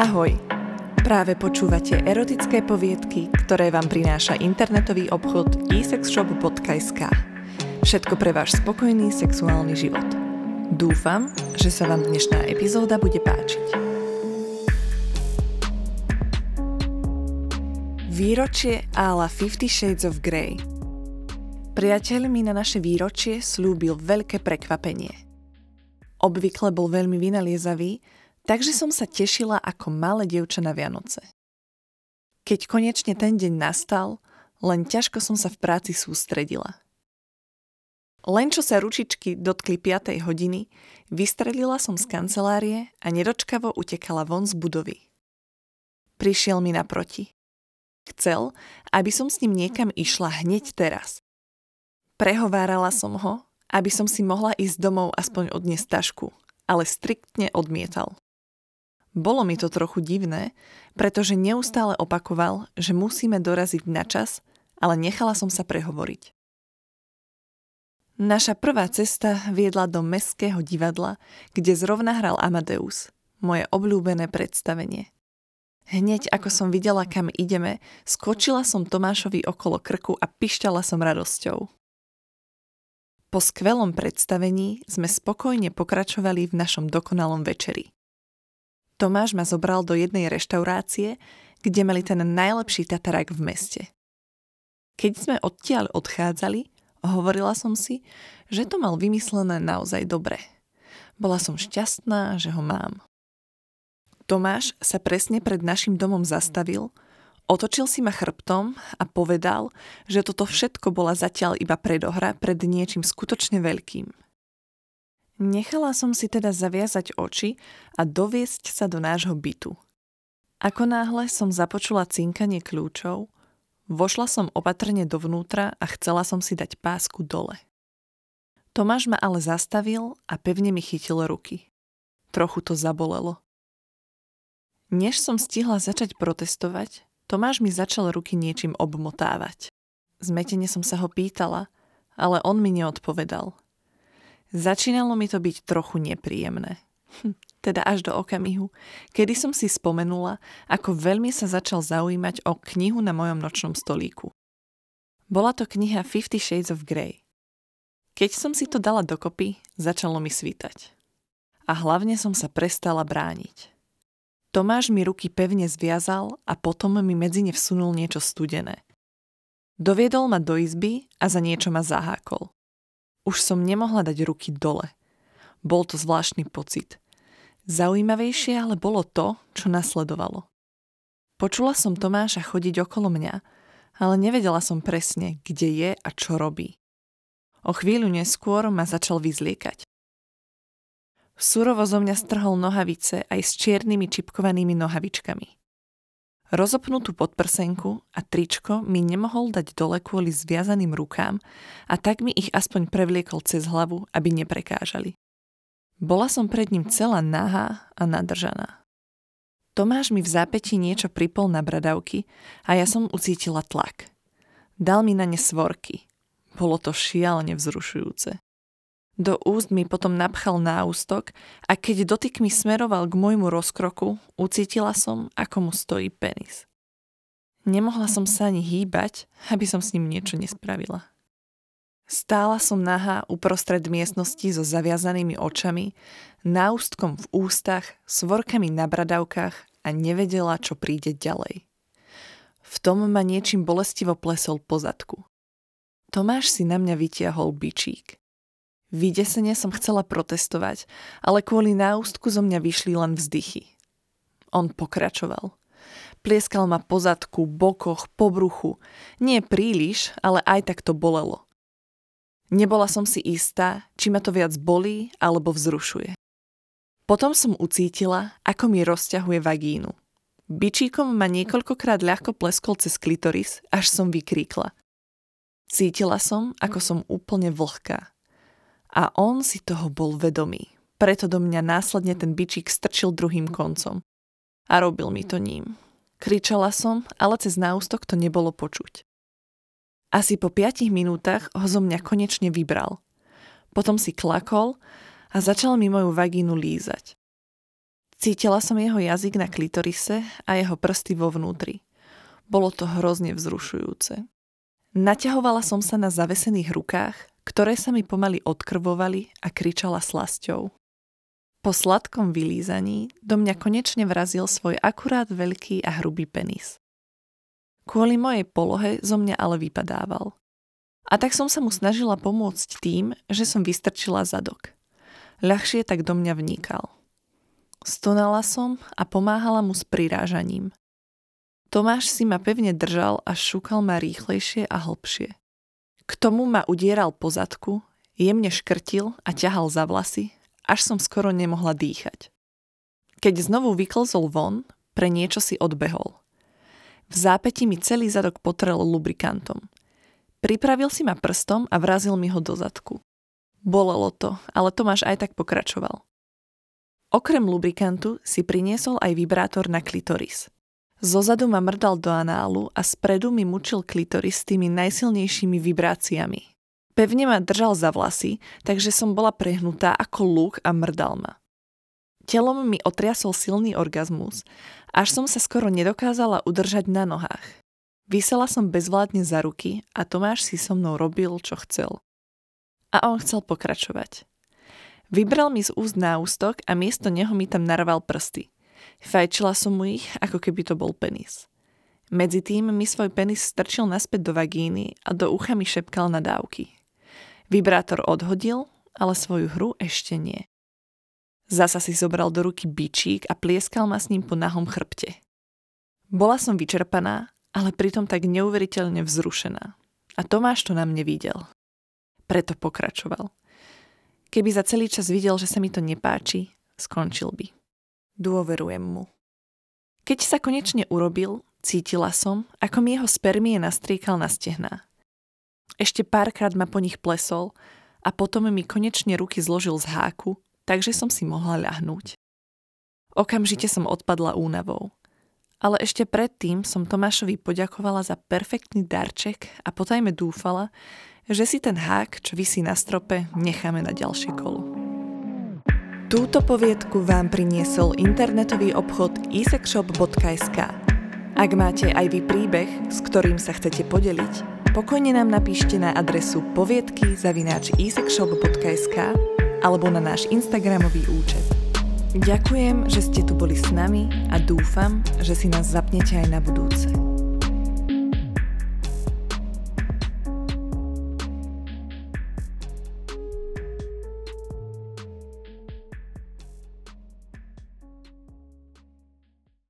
Ahoj! Práve počúvate erotické poviedky, ktoré vám prináša internetový obchod esexshop.sk. Všetko pre váš spokojný sexuálny život. Dúfam, že sa vám dnešná epizóda bude páčiť. Výročie ála Fifty Shades of Grey Priateľ mi na naše výročie slúbil veľké prekvapenie. Obvykle bol veľmi vynaliezavý, Takže som sa tešila ako malé dievča na Vianoce. Keď konečne ten deň nastal, len ťažko som sa v práci sústredila. Len čo sa ručičky dotkli 5. hodiny, vystrelila som z kancelárie a nedočkavo utekala von z budovy. Prišiel mi naproti. Chcel, aby som s ním niekam išla hneď teraz. Prehovárala som ho, aby som si mohla ísť domov aspoň odniesť tašku, ale striktne odmietal. Bolo mi to trochu divné, pretože neustále opakoval, že musíme doraziť na čas, ale nechala som sa prehovoriť. Naša prvá cesta viedla do Mestského divadla, kde zrovna hral Amadeus, moje obľúbené predstavenie. Hneď ako som videla, kam ideme, skočila som Tomášovi okolo krku a pišťala som radosťou. Po skvelom predstavení sme spokojne pokračovali v našom dokonalom večeri. Tomáš ma zobral do jednej reštaurácie, kde mali ten najlepší tatarák v meste. Keď sme odtiaľ odchádzali, hovorila som si, že to mal vymyslené naozaj dobre. Bola som šťastná, že ho mám. Tomáš sa presne pred našim domom zastavil, otočil si ma chrbtom a povedal, že toto všetko bola zatiaľ iba predohra pred niečím skutočne veľkým. Nechala som si teda zaviazať oči a doviesť sa do nášho bytu. Ako náhle som započula cinkanie kľúčov, vošla som opatrne dovnútra a chcela som si dať pásku dole. Tomáš ma ale zastavil a pevne mi chytil ruky. Trochu to zabolelo. Než som stihla začať protestovať, Tomáš mi začal ruky niečím obmotávať. Zmetene som sa ho pýtala, ale on mi neodpovedal – Začínalo mi to byť trochu nepríjemné. Hm, teda až do okamihu, kedy som si spomenula, ako veľmi sa začal zaujímať o knihu na mojom nočnom stolíku. Bola to kniha Fifty Shades of Grey. Keď som si to dala dokopy, začalo mi svítať. A hlavne som sa prestala brániť. Tomáš mi ruky pevne zviazal a potom mi medzi ne vsunul niečo studené. Doviedol ma do izby a za niečo ma zahákol. Už som nemohla dať ruky dole. Bol to zvláštny pocit. Zaujímavejšie ale bolo to, čo nasledovalo. Počula som Tomáša chodiť okolo mňa, ale nevedela som presne, kde je a čo robí. O chvíľu neskôr ma začal vyzliekať. Surovo zo mňa strhol nohavice aj s čiernymi čipkovanými nohavičkami. Rozopnutú podprsenku a tričko mi nemohol dať dole kvôli zviazaným rukám a tak mi ich aspoň prevliekol cez hlavu, aby neprekážali. Bola som pred ním celá nahá a nadržaná. Tomáš mi v zápäti niečo pripol na bradavky a ja som ucítila tlak. Dal mi na ne svorky. Bolo to šialene vzrušujúce. Do úst mi potom napchal náustok a keď dotyk mi smeroval k môjmu rozkroku, ucítila som, ako mu stojí penis. Nemohla som sa ani hýbať, aby som s ním niečo nespravila. Stála som nahá uprostred miestnosti so zaviazanými očami, náustkom v ústach, svorkami na bradavkách a nevedela, čo príde ďalej. V tom ma niečím bolestivo plesol po zadku. Tomáš si na mňa vytiahol bičík. Vydesene som chcela protestovať, ale kvôli náustku zo mňa vyšli len vzdychy. On pokračoval. Plieskal ma po zadku, bokoch, po bruchu. Nie príliš, ale aj tak to bolelo. Nebola som si istá, či ma to viac bolí alebo vzrušuje. Potom som ucítila, ako mi rozťahuje vagínu. Bičíkom ma niekoľkokrát ľahko pleskol cez klitoris, až som vykríkla. Cítila som, ako som úplne vlhká. A on si toho bol vedomý. Preto do mňa následne ten bičík strčil druhým koncom. A robil mi to ním. Kričala som, ale cez náustok to nebolo počuť. Asi po piatich minútach ho zo mňa konečne vybral. Potom si klakol a začal mi moju vagínu lízať. Cítila som jeho jazyk na klitorise a jeho prsty vo vnútri. Bolo to hrozne vzrušujúce. Naťahovala som sa na zavesených rukách, ktoré sa mi pomaly odkrvovali a kričala slasťou. Po sladkom vylízaní do mňa konečne vrazil svoj akurát veľký a hrubý penis. Kvôli mojej polohe zo mňa ale vypadával. A tak som sa mu snažila pomôcť tým, že som vystrčila zadok. Ľahšie tak do mňa vnikal. Stonala som a pomáhala mu s prirážaním. Tomáš si ma pevne držal a šúkal ma rýchlejšie a hlbšie. K tomu ma udieral po zadku, jemne škrtil a ťahal za vlasy, až som skoro nemohla dýchať. Keď znovu vyklzol von, pre niečo si odbehol. V zápäti mi celý zadok potrel lubrikantom. Pripravil si ma prstom a vrazil mi ho do zadku. Bolelo to, ale Tomáš aj tak pokračoval. Okrem lubrikantu si priniesol aj vibrátor na klitoris. Zozadu ma mrdal do análu a spredu mi mučil klitoris tými najsilnejšími vibráciami. Pevne ma držal za vlasy, takže som bola prehnutá ako lúk a mrdal ma. Telom mi otriasol silný orgazmus, až som sa skoro nedokázala udržať na nohách. Vysela som bezvládne za ruky a Tomáš si so mnou robil, čo chcel. A on chcel pokračovať. Vybral mi z úst náustok a miesto neho mi tam narval prsty. Fajčila som mu ich, ako keby to bol penis. Medzi tým mi svoj penis strčil naspäť do vagíny a do ucha mi šepkal nadávky. Vibrátor odhodil, ale svoju hru ešte nie. Zasa si zobral do ruky bičík a plieskal ma s ním po nahom chrbte. Bola som vyčerpaná, ale pritom tak neuveriteľne vzrušená. A Tomáš to na mne videl. Preto pokračoval. Keby za celý čas videl, že sa mi to nepáči, skončil by. Dôverujem mu. Keď sa konečne urobil, cítila som, ako mi jeho spermie nastriekal na stehná. Ešte párkrát ma po nich plesol a potom mi konečne ruky zložil z háku, takže som si mohla ľahnúť. Okamžite som odpadla únavou. Ale ešte predtým som Tomášovi poďakovala za perfektný darček a potajme dúfala, že si ten hák, čo vysí na strope, necháme na ďalšie kolo. Túto poviedku vám priniesol internetový obchod isexshop.sk. Ak máte aj vy príbeh, s ktorým sa chcete podeliť, pokojne nám napíšte na adresu poviedky zavináč alebo na náš Instagramový účet. Ďakujem, že ste tu boli s nami a dúfam, že si nás zapnete aj na budúce.